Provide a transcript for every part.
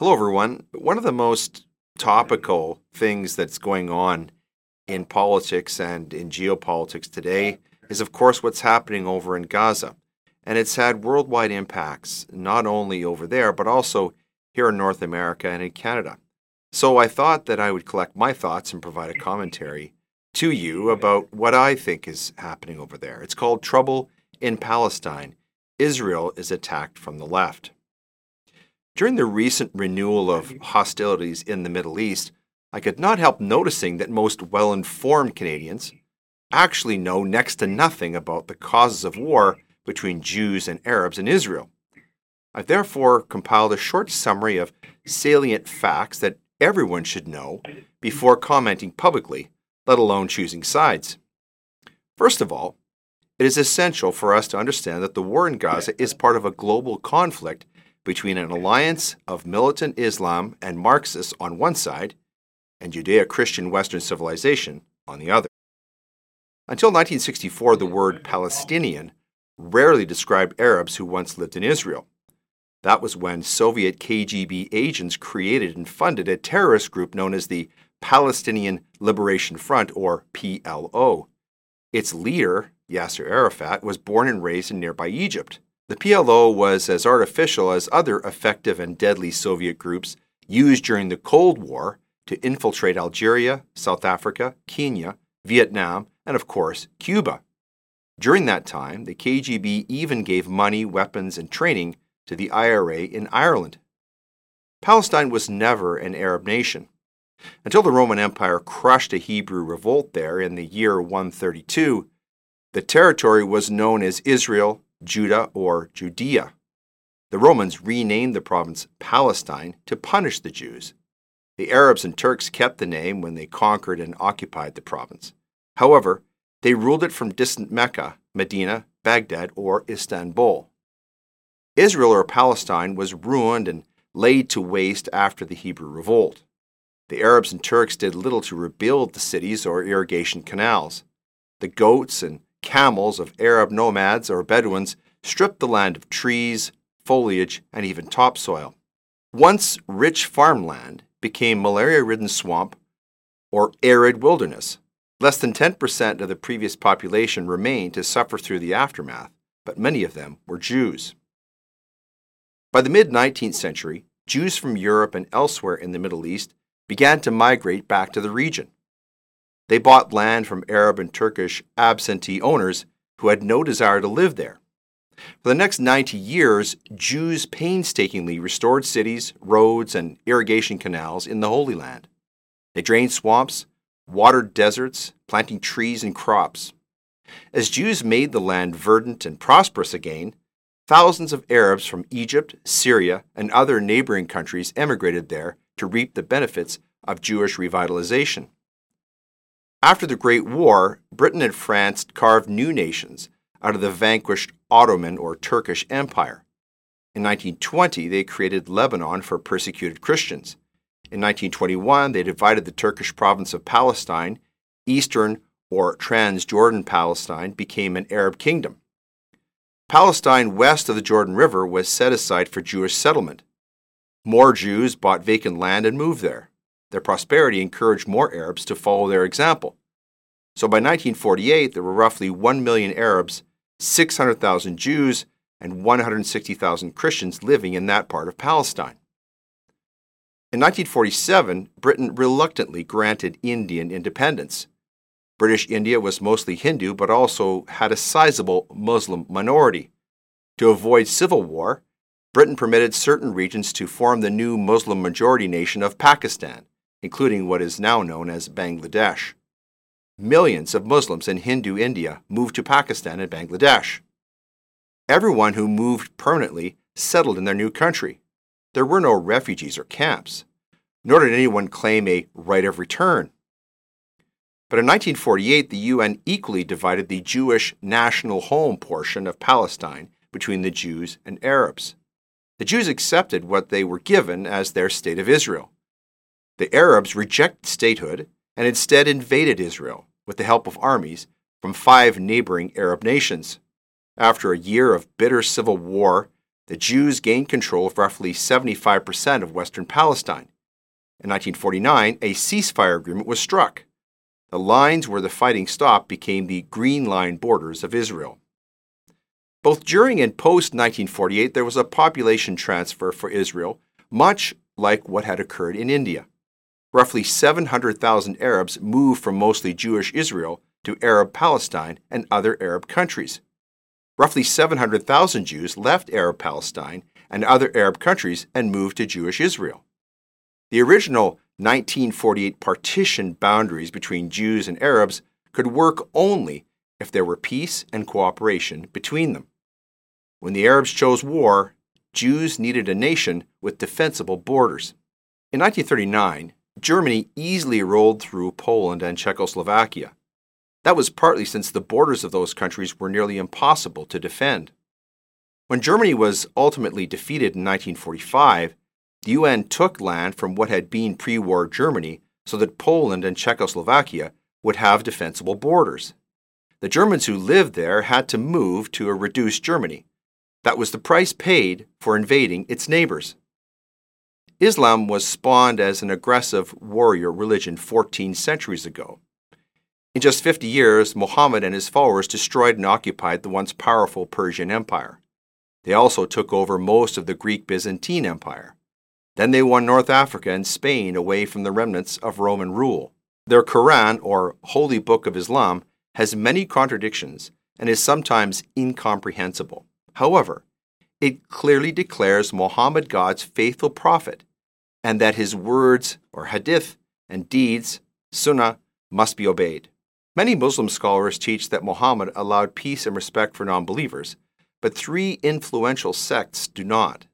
Hello, everyone. One of the most topical things that's going on in politics and in geopolitics today is, of course, what's happening over in Gaza. And it's had worldwide impacts, not only over there, but also here in North America and in Canada. So I thought that I would collect my thoughts and provide a commentary to you about what I think is happening over there. It's called Trouble in Palestine. Israel is attacked from the left. During the recent renewal of hostilities in the Middle East, I could not help noticing that most well informed Canadians actually know next to nothing about the causes of war between Jews and Arabs in Israel. I've therefore compiled a short summary of salient facts that everyone should know before commenting publicly, let alone choosing sides. First of all, it is essential for us to understand that the war in Gaza is part of a global conflict between an alliance of militant Islam and Marxists on one side and Judeo Christian Western civilization on the other. Until 1964, the word Palestinian rarely described Arabs who once lived in Israel. That was when Soviet KGB agents created and funded a terrorist group known as the Palestinian Liberation Front, or PLO. Its leader, Yasser Arafat, was born and raised in nearby Egypt. The PLO was as artificial as other effective and deadly Soviet groups used during the Cold War to infiltrate Algeria, South Africa, Kenya, Vietnam, and of course, Cuba. During that time, the KGB even gave money, weapons, and training to the IRA in Ireland. Palestine was never an Arab nation. Until the Roman Empire crushed a Hebrew revolt there in the year 132, the territory was known as Israel Judah, or Judea. The Romans renamed the province Palestine to punish the Jews. The Arabs and Turks kept the name when they conquered and occupied the province. However, they ruled it from distant Mecca, Medina, Baghdad, or Istanbul. Israel or Palestine was ruined and laid to waste after the Hebrew revolt. The Arabs and Turks did little to rebuild the cities or irrigation canals. The goats and camels of Arab nomads or Bedouins stripped the land of trees, foliage, and even topsoil. Once rich farmland became malaria ridden swamp or arid wilderness. Less than 10% of the previous population remained to suffer through the aftermath, but many of them were Jews. By the mid 19th century, Jews from Europe and elsewhere in the Middle East began to migrate back to the region. They bought land from Arab and Turkish absentee owners who had no desire to live there. For the next 90 years, Jews painstakingly restored cities, roads, and irrigation canals in the Holy Land. They drained swamps, watered deserts, planting trees and crops. As Jews made the land verdant and prosperous again, thousands of Arabs from Egypt, Syria, and other neighboring countries emigrated there to reap the benefits of Jewish revitalization. After the Great War, Britain and France carved new nations out of the vanquished Ottoman or Turkish Empire. In 1920, they created Lebanon for persecuted Christians. In 1921, they divided the Turkish province of Palestine. Eastern or Transjordan Palestine became an Arab kingdom. Palestine west of the Jordan River was set aside for Jewish settlement. More Jews bought vacant land and moved there. Their prosperity encouraged more Arabs to follow their example. So by 1948, there were roughly 1 million Arabs, 600,000 Jews, and 160,000 Christians living in that part of Palestine. In 1947, Britain reluctantly granted Indian independence. British India was mostly Hindu but also had a sizable Muslim minority. To avoid civil war, Britain permitted certain regions to form the new Muslim majority nation of Pakistan including what is now known as Bangladesh. Millions of Muslims in Hindu India moved to Pakistan and Bangladesh. Everyone who moved permanently settled in their new country. There were no refugees or camps, nor did anyone claim a right of return. But in 1948, the UN equally divided the Jewish national home portion of Palestine between the Jews and Arabs. The Jews accepted what they were given as their state of Israel. The Arabs rejected statehood and instead invaded Israel with the help of armies from five neighboring Arab nations. After a year of bitter civil war, the Jews gained control of roughly 75% of western Palestine. In 1949, a ceasefire agreement was struck. The lines where the fighting stopped became the Green Line borders of Israel. Both during and post 1948, there was a population transfer for Israel, much like what had occurred in India. Roughly 700,000 Arabs moved from mostly Jewish Israel to Arab Palestine and other Arab countries. Roughly 700,000 Jews left Arab Palestine and other Arab countries and moved to Jewish Israel. The original 1948 partition boundaries between Jews and Arabs could work only if there were peace and cooperation between them. When the Arabs chose war, Jews needed a nation with defensible borders. In 1939, Germany easily rolled through Poland and Czechoslovakia. That was partly since the borders of those countries were nearly impossible to defend. When Germany was ultimately defeated in 1945, the UN took land from what had been pre war Germany so that Poland and Czechoslovakia would have defensible borders. The Germans who lived there had to move to a reduced Germany. That was the price paid for invading its neighbors. Islam was spawned as an aggressive warrior religion 14 centuries ago. In just 50 years, Muhammad and his followers destroyed and occupied the once powerful Persian Empire. They also took over most of the Greek Byzantine Empire. Then they won North Africa and Spain away from the remnants of Roman rule. Their Quran, or Holy Book of Islam, has many contradictions and is sometimes incomprehensible. However, it clearly declares Muhammad God's faithful prophet and that his words, or hadith, and deeds, sunnah, must be obeyed. Many Muslim scholars teach that Muhammad allowed peace and respect for non believers, but three influential sects do not.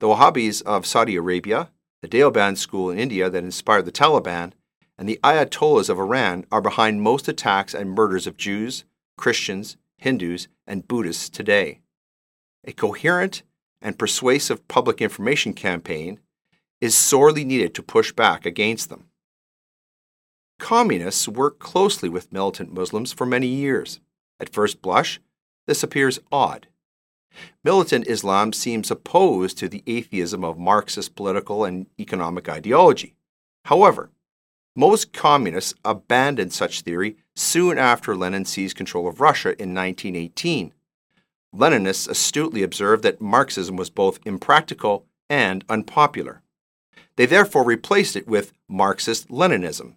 The Wahhabis of Saudi Arabia, the Deoband school in India that inspired the Taliban, and the Ayatollahs of Iran are behind most attacks and murders of Jews, Christians, Hindus, and Buddhists today a coherent and persuasive public information campaign is sorely needed to push back against them. Communists work closely with militant Muslims for many years. At first blush, this appears odd. Militant Islam seems opposed to the atheism of Marxist political and economic ideology. However, most communists abandoned such theory soon after Lenin seized control of Russia in 1918. Leninists astutely observed that Marxism was both impractical and unpopular. They therefore replaced it with Marxist Leninism.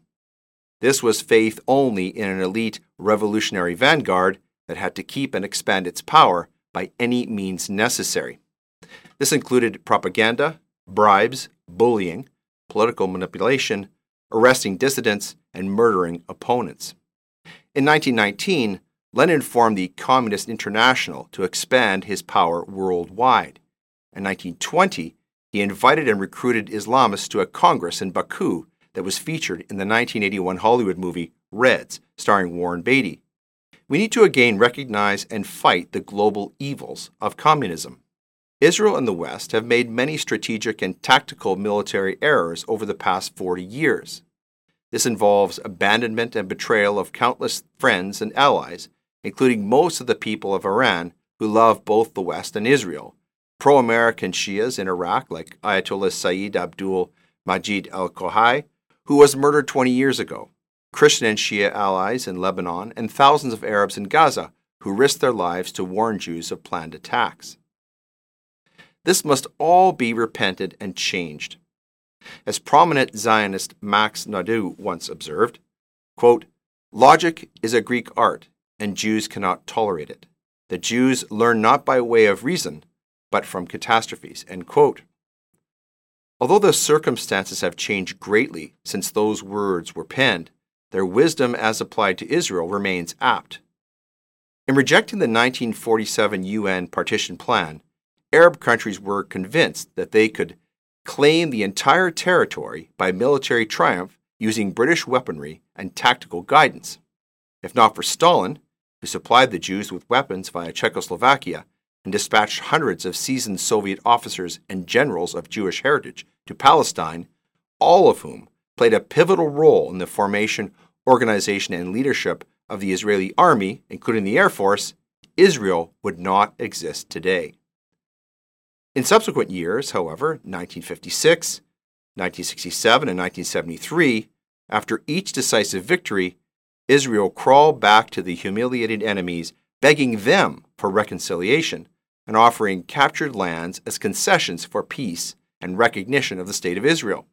This was faith only in an elite revolutionary vanguard that had to keep and expand its power by any means necessary. This included propaganda, bribes, bullying, political manipulation, arresting dissidents, and murdering opponents. In 1919, Lenin formed the Communist International to expand his power worldwide. In 1920, he invited and recruited Islamists to a congress in Baku that was featured in the 1981 Hollywood movie Reds, starring Warren Beatty. We need to again recognize and fight the global evils of communism. Israel and the West have made many strategic and tactical military errors over the past 40 years. This involves abandonment and betrayal of countless friends and allies including most of the people of Iran who love both the West and Israel, pro American Shias in Iraq, like Ayatollah Sayyid Abdul Majid al Khoei, who was murdered 20 years ago, Christian and Shia allies in Lebanon, and thousands of Arabs in Gaza who risked their lives to warn Jews of planned attacks. This must all be repented and changed. As prominent Zionist Max Nordau once observed, quote, Logic is a Greek art and Jews cannot tolerate it. The Jews learn not by way of reason, but from catastrophes. Although the circumstances have changed greatly since those words were penned, their wisdom as applied to Israel remains apt. In rejecting the 1947 UN partition plan, Arab countries were convinced that they could claim the entire territory by military triumph using British weaponry and tactical guidance. If not for Stalin, who supplied the Jews with weapons via Czechoslovakia and dispatched hundreds of seasoned Soviet officers and generals of Jewish heritage to Palestine, all of whom played a pivotal role in the formation, organization, and leadership of the Israeli army, including the Air Force, Israel would not exist today. In subsequent years, however, 1956, 1967, and 1973, after each decisive victory, Israel crawled back to the humiliated enemies, begging them for reconciliation and offering captured lands as concessions for peace and recognition of the State of Israel.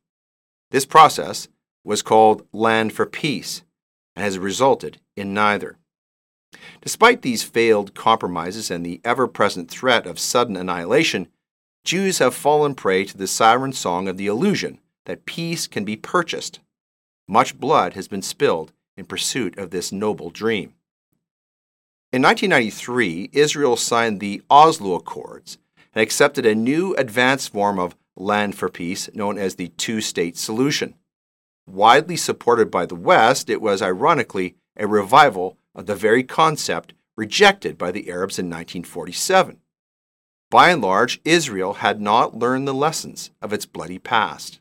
This process was called Land for Peace and has resulted in neither. Despite these failed compromises and the ever present threat of sudden annihilation, Jews have fallen prey to the siren song of the illusion that peace can be purchased. Much blood has been spilled in pursuit of this noble dream. In 1993, Israel signed the Oslo Accords and accepted a new advanced form of land for peace known as the two state solution. Widely supported by the West, it was ironically a revival of the very concept rejected by the Arabs in 1947. By and large, Israel had not learned the lessons of its bloody past.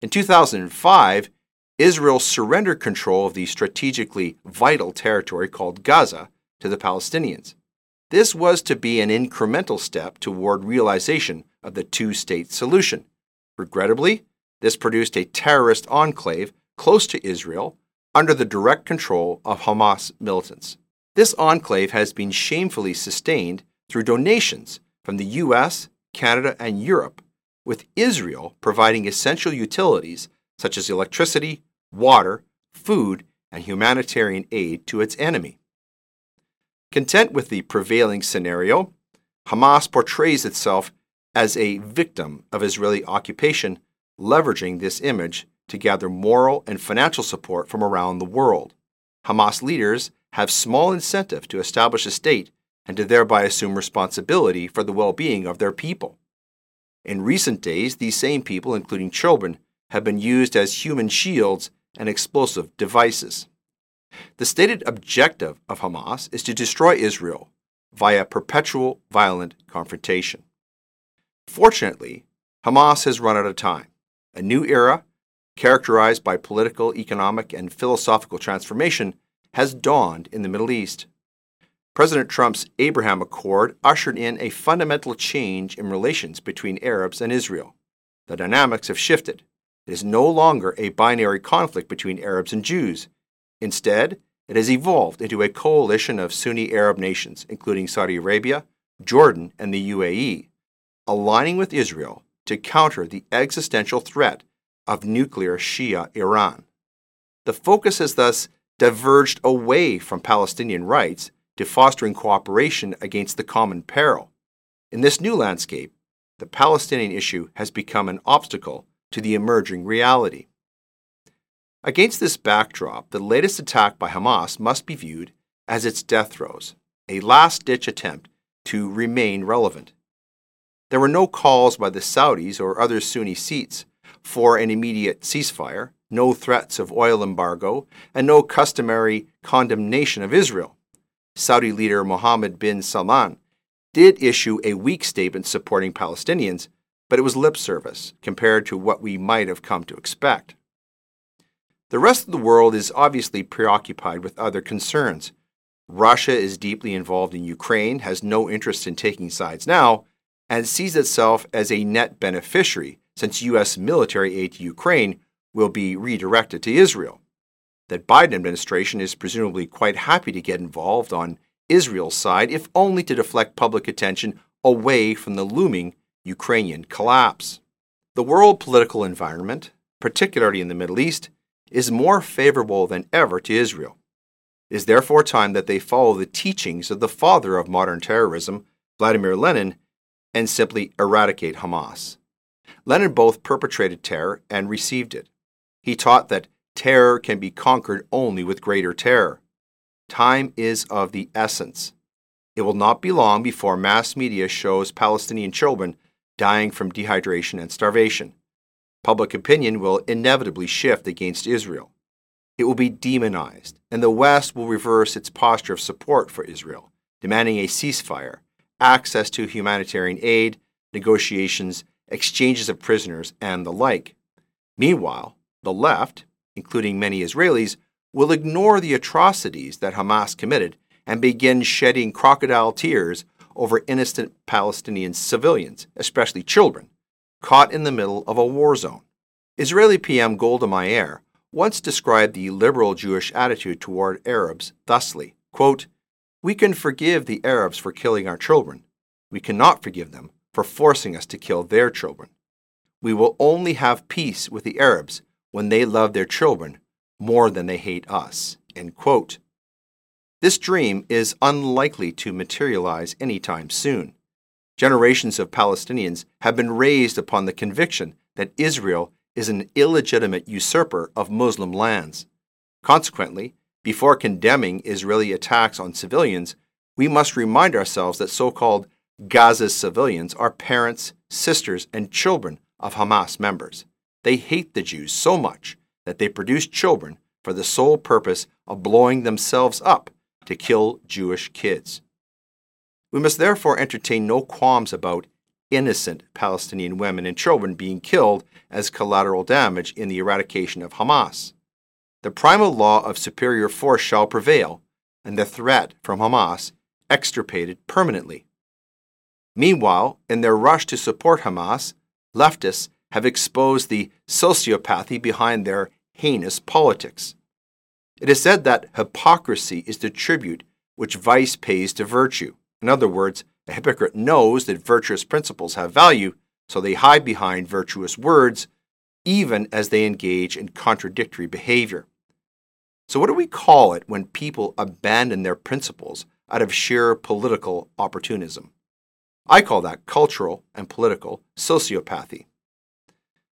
In 2005, Israel surrendered control of the strategically vital territory called Gaza to the Palestinians. This was to be an incremental step toward realization of the two state solution. Regrettably, this produced a terrorist enclave close to Israel under the direct control of Hamas militants. This enclave has been shamefully sustained through donations from the US, Canada, and Europe, with Israel providing essential utilities such as electricity, water, food, and humanitarian aid to its enemy. Content with the prevailing scenario, Hamas portrays itself as a victim of Israeli occupation, leveraging this image to gather moral and financial support from around the world. Hamas leaders have small incentive to establish a state and to thereby assume responsibility for the well being of their people. In recent days, these same people, including children, have been used as human shields and explosive devices. The stated objective of Hamas is to destroy Israel via perpetual violent confrontation. Fortunately, Hamas has run out of time. A new era, characterized by political, economic, and philosophical transformation, has dawned in the Middle East. President Trump's Abraham Accord ushered in a fundamental change in relations between Arabs and Israel. The dynamics have shifted. It is no longer a binary conflict between Arabs and Jews. Instead, it has evolved into a coalition of Sunni Arab nations, including Saudi Arabia, Jordan, and the UAE, aligning with Israel to counter the existential threat of nuclear Shia Iran. The focus has thus diverged away from Palestinian rights to fostering cooperation against the common peril. In this new landscape, the Palestinian issue has become an obstacle to the emerging reality. Against this backdrop, the latest attack by Hamas must be viewed as its death throes, a last ditch attempt to remain relevant. There were no calls by the Saudis or other Sunni seats for an immediate ceasefire, no threats of oil embargo, and no customary condemnation of Israel. Saudi leader Mohammed bin Salman did issue a weak statement supporting Palestinians, but it was lip service compared to what we might have come to expect. The rest of the world is obviously preoccupied with other concerns. Russia is deeply involved in Ukraine, has no interest in taking sides now, and sees itself as a net beneficiary since U.S. military aid to Ukraine will be redirected to Israel. That Biden administration is presumably quite happy to get involved on Israel's side, if only to deflect public attention away from the looming Ukrainian collapse. The world political environment, particularly in the Middle East, is more favorable than ever to Israel. It is therefore time that they follow the teachings of the father of modern terrorism, Vladimir Lenin, and simply eradicate Hamas. Lenin both perpetrated terror and received it. He taught that terror can be conquered only with greater terror. Time is of the essence. It will not be long before mass media shows Palestinian children dying from dehydration and starvation. Public opinion will inevitably shift against Israel. It will be demonized, and the West will reverse its posture of support for Israel, demanding a ceasefire access to humanitarian aid, negotiations, exchanges of prisoners, and the like. Meanwhile, the left, including many Israelis, will ignore the atrocities that Hamas committed and begin shedding crocodile tears over innocent Palestinian civilians, especially children, caught in the middle of a war zone. Israeli PM Golda Meir once described the liberal Jewish attitude toward Arabs thusly quote, We can forgive the Arabs for killing our children. We cannot forgive them for forcing us to kill their children. We will only have peace with the Arabs when they love their children more than they hate us. End quote. This dream is unlikely to materialize anytime soon. Generations of Palestinians have been raised upon the conviction that Israel is an illegitimate usurper of Muslim lands. Consequently, before condemning Israeli attacks on civilians, we must remind ourselves that so called Gaza's civilians are parents, sisters, and children of Hamas members. They hate the Jews so much that they produce children for the sole purpose of blowing themselves up to kill Jewish kids. We must therefore entertain no qualms about innocent Palestinian women and children being killed as collateral damage in the eradication of Hamas. The primal law of superior force shall prevail, and the threat from Hamas extirpated permanently. Meanwhile, in their rush to support Hamas, leftists have exposed the sociopathy behind their heinous politics. It is said that hypocrisy is the tribute which vice pays to virtue. In other words, a hypocrite knows that virtuous principles have value, so they hide behind virtuous words, even as they engage in contradictory behavior. So, what do we call it when people abandon their principles out of sheer political opportunism? I call that cultural and political sociopathy.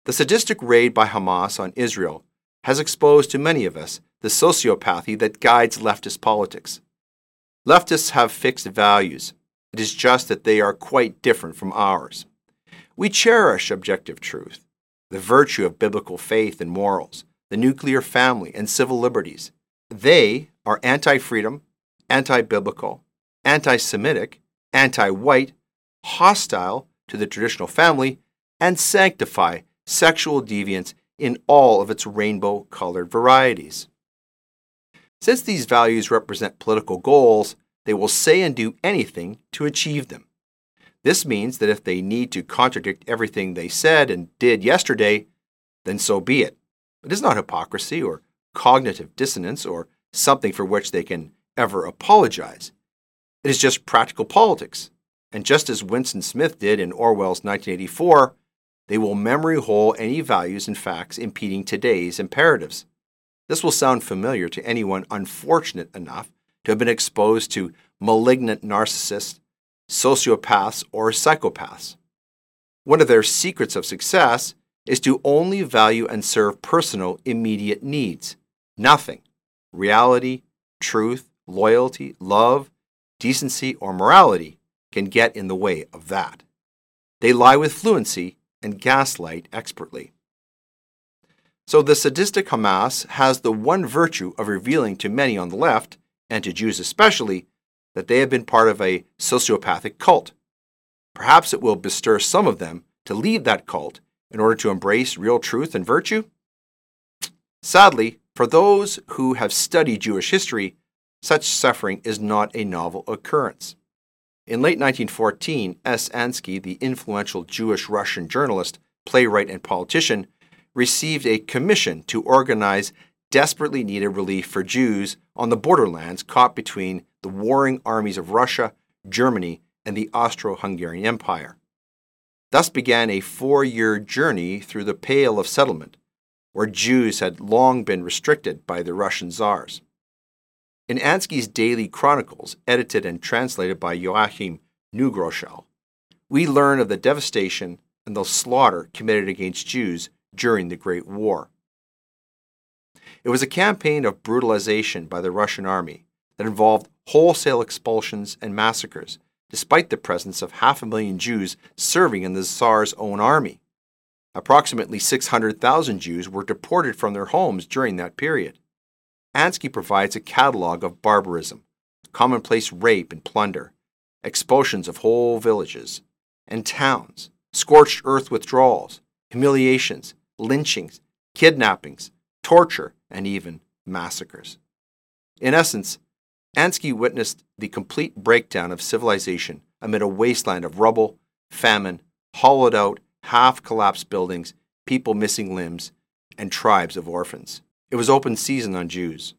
The sadistic raid by Hamas on Israel has exposed to many of us the sociopathy that guides leftist politics. Leftists have fixed values. It is just that they are quite different from ours. We cherish objective truth, the virtue of biblical faith and morals, the nuclear family, and civil liberties. They are anti freedom, anti biblical, anti Semitic, anti white, hostile to the traditional family, and sanctify sexual deviance in all of its rainbow colored varieties. Since these values represent political goals, they will say and do anything to achieve them. This means that if they need to contradict everything they said and did yesterday, then so be it. It is not hypocrisy or cognitive dissonance or something for which they can ever apologize. It is just practical politics. And just as Winston Smith did in Orwell's 1984, they will memory hole any values and facts impeding today's imperatives. This will sound familiar to anyone unfortunate enough to have been exposed to malignant narcissists, sociopaths, or psychopaths. One of their secrets of success is to only value and serve personal, immediate needs, nothing reality, truth, loyalty, love, decency, or morality can get in the way of that. They lie with fluency and gaslight expertly. So the sadistic Hamas has the one virtue of revealing to many on the left, and to Jews especially, that they have been part of a sociopathic cult. Perhaps it will bestir some of them to leave that cult in order to embrace real truth and virtue? Sadly, for those who have studied Jewish history, such suffering is not a novel occurrence. In late 1914, S. Ansky, the influential Jewish Russian journalist, playwright, and politician, received a commission to organize desperately needed relief for Jews on the borderlands caught between the warring armies of Russia, Germany, and the Austro Hungarian Empire. Thus began a four year journey through the Pale of Settlement, where Jews had long been restricted by the Russian czars. In Ansky's daily chronicles, edited and translated by Joachim Neugroschel, we learn of the devastation and the slaughter committed against Jews during the Great War. It was a campaign of brutalization by the Russian army that involved wholesale expulsions and massacres, despite the presence of half a million Jews serving in the Tsar's own army. Approximately 600,000 Jews were deported from their homes during that period. Ansky provides a catalog of barbarism, commonplace rape and plunder, expulsions of whole villages and towns, scorched earth withdrawals, humiliations, lynchings, kidnappings, torture, and even massacres. In essence, Ansky witnessed the complete breakdown of civilization amid a wasteland of rubble, famine, hollowed out, half collapsed buildings, people missing limbs, and tribes of orphans. It was open season on Jews.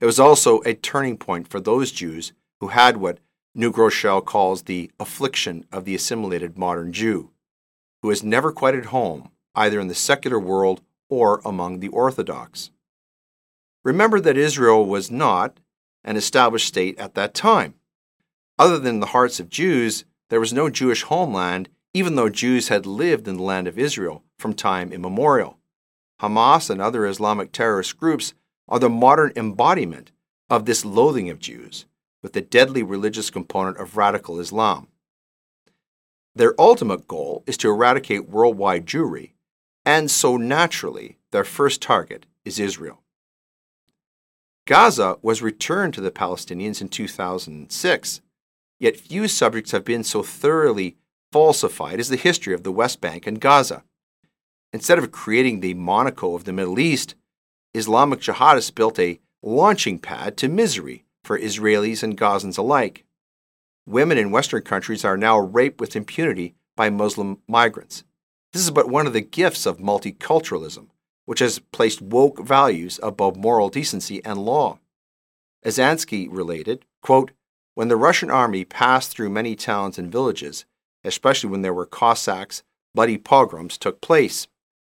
It was also a turning point for those Jews who had what Neugroschel calls the affliction of the assimilated modern Jew, who is never quite at home either in the secular world or among the Orthodox. Remember that Israel was not an established state at that time. Other than the hearts of Jews, there was no Jewish homeland, even though Jews had lived in the land of Israel from time immemorial. Hamas and other Islamic terrorist groups are the modern embodiment of this loathing of Jews, with the deadly religious component of radical Islam. Their ultimate goal is to eradicate worldwide Jewry, and so naturally, their first target is Israel. Gaza was returned to the Palestinians in 2006, yet few subjects have been so thoroughly falsified as the history of the West Bank and Gaza. Instead of creating the Monaco of the Middle East, Islamic jihadists built a launching pad to misery for Israelis and Gazans alike. Women in Western countries are now raped with impunity by Muslim migrants. This is but one of the gifts of multiculturalism, which has placed woke values above moral decency and law. As Ansky related, quote, when the Russian army passed through many towns and villages, especially when there were Cossacks, bloody pogroms took place.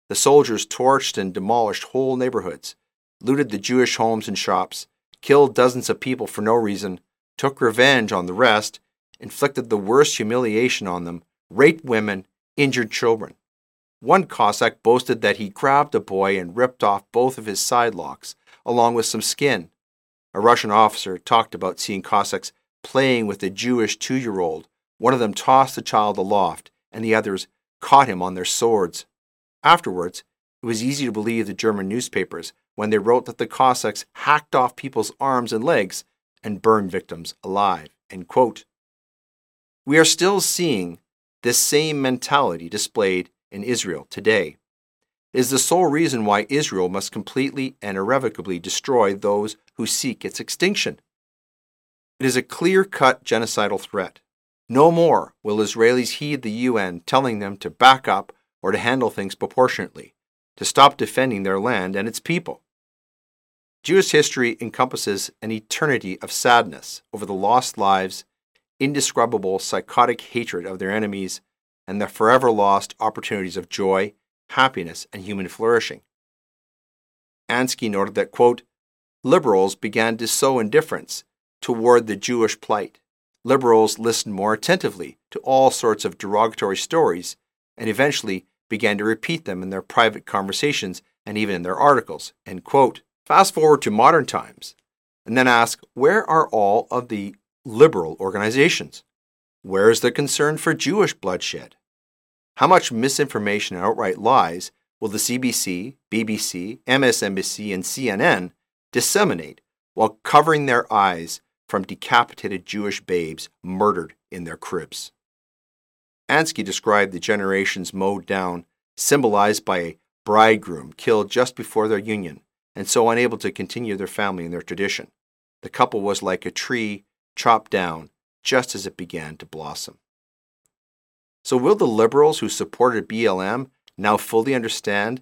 The soldiers torched and demolished whole neighborhoods, looted the Jewish homes and shops, killed dozens of people for no reason, took revenge on the rest, inflicted the worst humiliation on them, raped women, injured children. One Cossack boasted that he grabbed a boy and ripped off both of his side locks, along with some skin. A Russian officer talked about seeing Cossacks playing with a Jewish two year old. One of them tossed the child aloft, and the others caught him on their swords. Afterwards, it was easy to believe the German newspapers when they wrote that the Cossacks hacked off people's arms and legs and burned victims alive. We are still seeing this same mentality displayed in Israel today. It is the sole reason why Israel must completely and irrevocably destroy those who seek its extinction. It is a clear cut genocidal threat. No more will Israelis heed the UN telling them to back up or to handle things proportionately, to stop defending their land and its people. Jewish history encompasses an eternity of sadness over the lost lives, indescribable psychotic hatred of their enemies, and the forever lost opportunities of joy, happiness, and human flourishing. Ansky noted that, quote, liberals began to sow indifference toward the Jewish plight. Liberals listened more attentively to all sorts of derogatory stories and eventually began to repeat them in their private conversations and even in their articles. End quote. Fast forward to modern times and then ask where are all of the liberal organizations? Where is the concern for Jewish bloodshed? How much misinformation and outright lies will the CBC, BBC, MSNBC, and CNN disseminate while covering their eyes from decapitated Jewish babes murdered in their cribs? Ansky described the generations mowed down, symbolized by a bridegroom killed just before their union, and so unable to continue their family and their tradition. The couple was like a tree chopped down just as it began to blossom. So, will the liberals who supported BLM now fully understand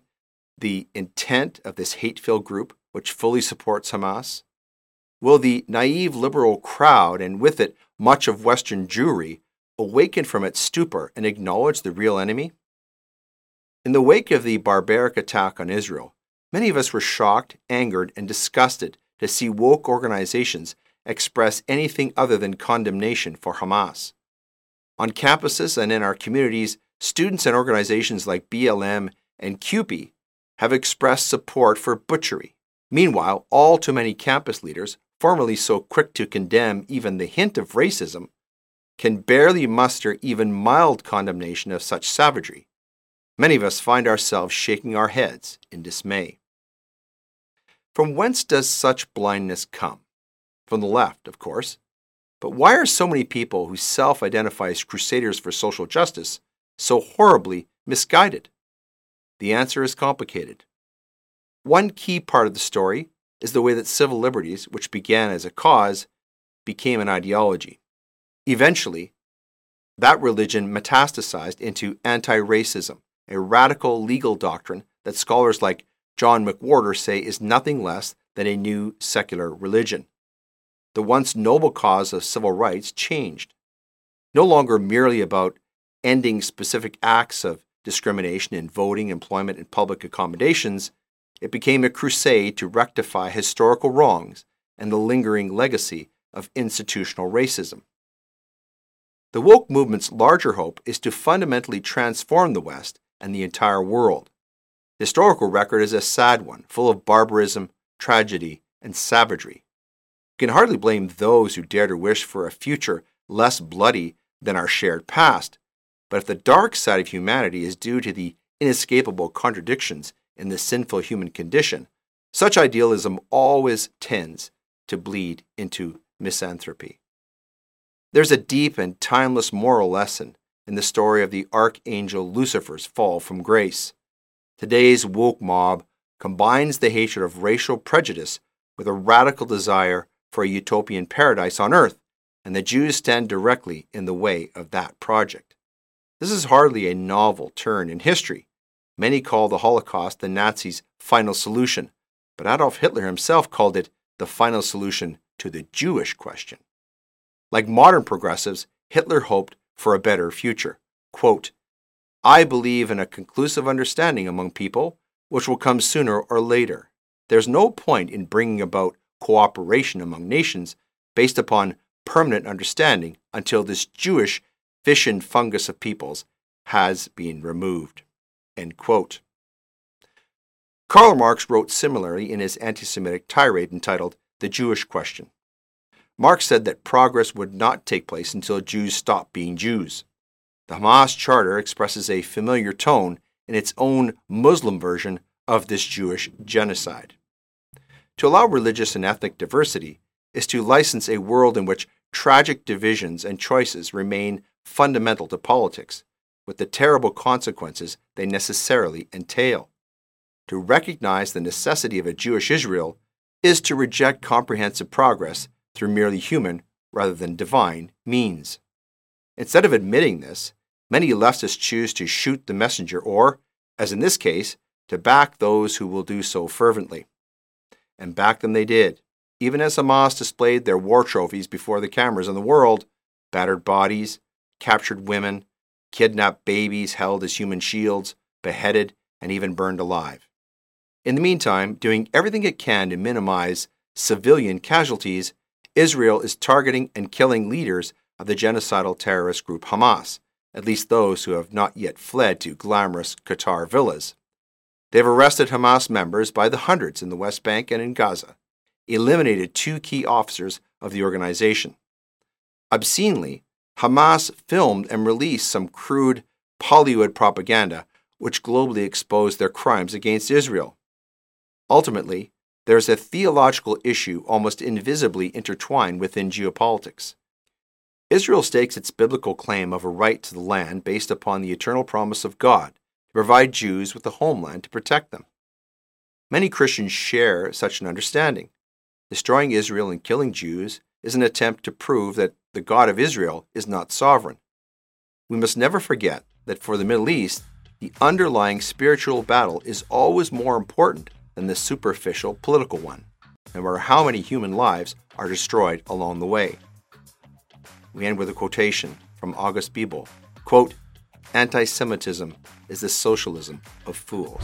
the intent of this hate filled group, which fully supports Hamas? Will the naive liberal crowd, and with it much of Western Jewry, awaken from its stupor and acknowledge the real enemy? In the wake of the barbaric attack on Israel, many of us were shocked, angered, and disgusted to see woke organizations express anything other than condemnation for Hamas. On campuses and in our communities, students and organizations like BLM and CUPE have expressed support for butchery. Meanwhile, all too many campus leaders, formerly so quick to condemn even the hint of racism, can barely muster even mild condemnation of such savagery. Many of us find ourselves shaking our heads in dismay. From whence does such blindness come? From the left, of course. But why are so many people who self identify as crusaders for social justice so horribly misguided? The answer is complicated. One key part of the story is the way that civil liberties, which began as a cause, became an ideology. Eventually, that religion metastasized into anti racism, a radical legal doctrine that scholars like John McWhorter say is nothing less than a new secular religion. The once noble cause of civil rights changed. No longer merely about ending specific acts of discrimination in voting, employment, and public accommodations, it became a crusade to rectify historical wrongs and the lingering legacy of institutional racism. The woke movement's larger hope is to fundamentally transform the West and the entire world. The historical record is a sad one, full of barbarism, tragedy, and savagery. Can hardly blame those who dare to wish for a future less bloody than our shared past. But if the dark side of humanity is due to the inescapable contradictions in the sinful human condition, such idealism always tends to bleed into misanthropy. There's a deep and timeless moral lesson in the story of the archangel Lucifer's fall from grace. Today's woke mob combines the hatred of racial prejudice with a radical desire for a utopian paradise on earth, and the Jews stand directly in the way of that project. This is hardly a novel turn in history. Many call the Holocaust the Nazis' final solution, but Adolf Hitler himself called it the final solution to the Jewish question. Like modern progressives, Hitler hoped for a better future. Quote, I believe in a conclusive understanding among people, which will come sooner or later. There's no point in bringing about cooperation among nations based upon permanent understanding until this Jewish fission fungus of peoples has been removed. Karl Marx wrote similarly in his anti Semitic tirade entitled The Jewish Question. Marx said that progress would not take place until Jews stopped being Jews. The Hamas Charter expresses a familiar tone in its own Muslim version of this Jewish genocide. To allow religious and ethnic diversity is to license a world in which tragic divisions and choices remain fundamental to politics, with the terrible consequences they necessarily entail. To recognize the necessity of a Jewish Israel is to reject comprehensive progress through merely human rather than divine means. Instead of admitting this, many leftists choose to shoot the messenger or, as in this case, to back those who will do so fervently. And back them they did, even as Hamas displayed their war trophies before the cameras in the world battered bodies, captured women, kidnapped babies held as human shields, beheaded, and even burned alive. In the meantime, doing everything it can to minimize civilian casualties Israel is targeting and killing leaders of the genocidal terrorist group Hamas, at least those who have not yet fled to glamorous Qatar villas. They've arrested Hamas members by the hundreds in the West Bank and in Gaza, eliminated two key officers of the organization. Obscenely, Hamas filmed and released some crude Hollywood propaganda which globally exposed their crimes against Israel. Ultimately, there's a theological issue almost invisibly intertwined within geopolitics. Israel stakes its biblical claim of a right to the land based upon the eternal promise of God provide Jews with a homeland to protect them. Many Christians share such an understanding. Destroying Israel and killing Jews is an attempt to prove that the God of Israel is not sovereign. We must never forget that for the Middle East, the underlying spiritual battle is always more important than the superficial political one, no matter how many human lives are destroyed along the way. We end with a quotation from August Bebel. Quote, Anti Semitism is the socialism of fools.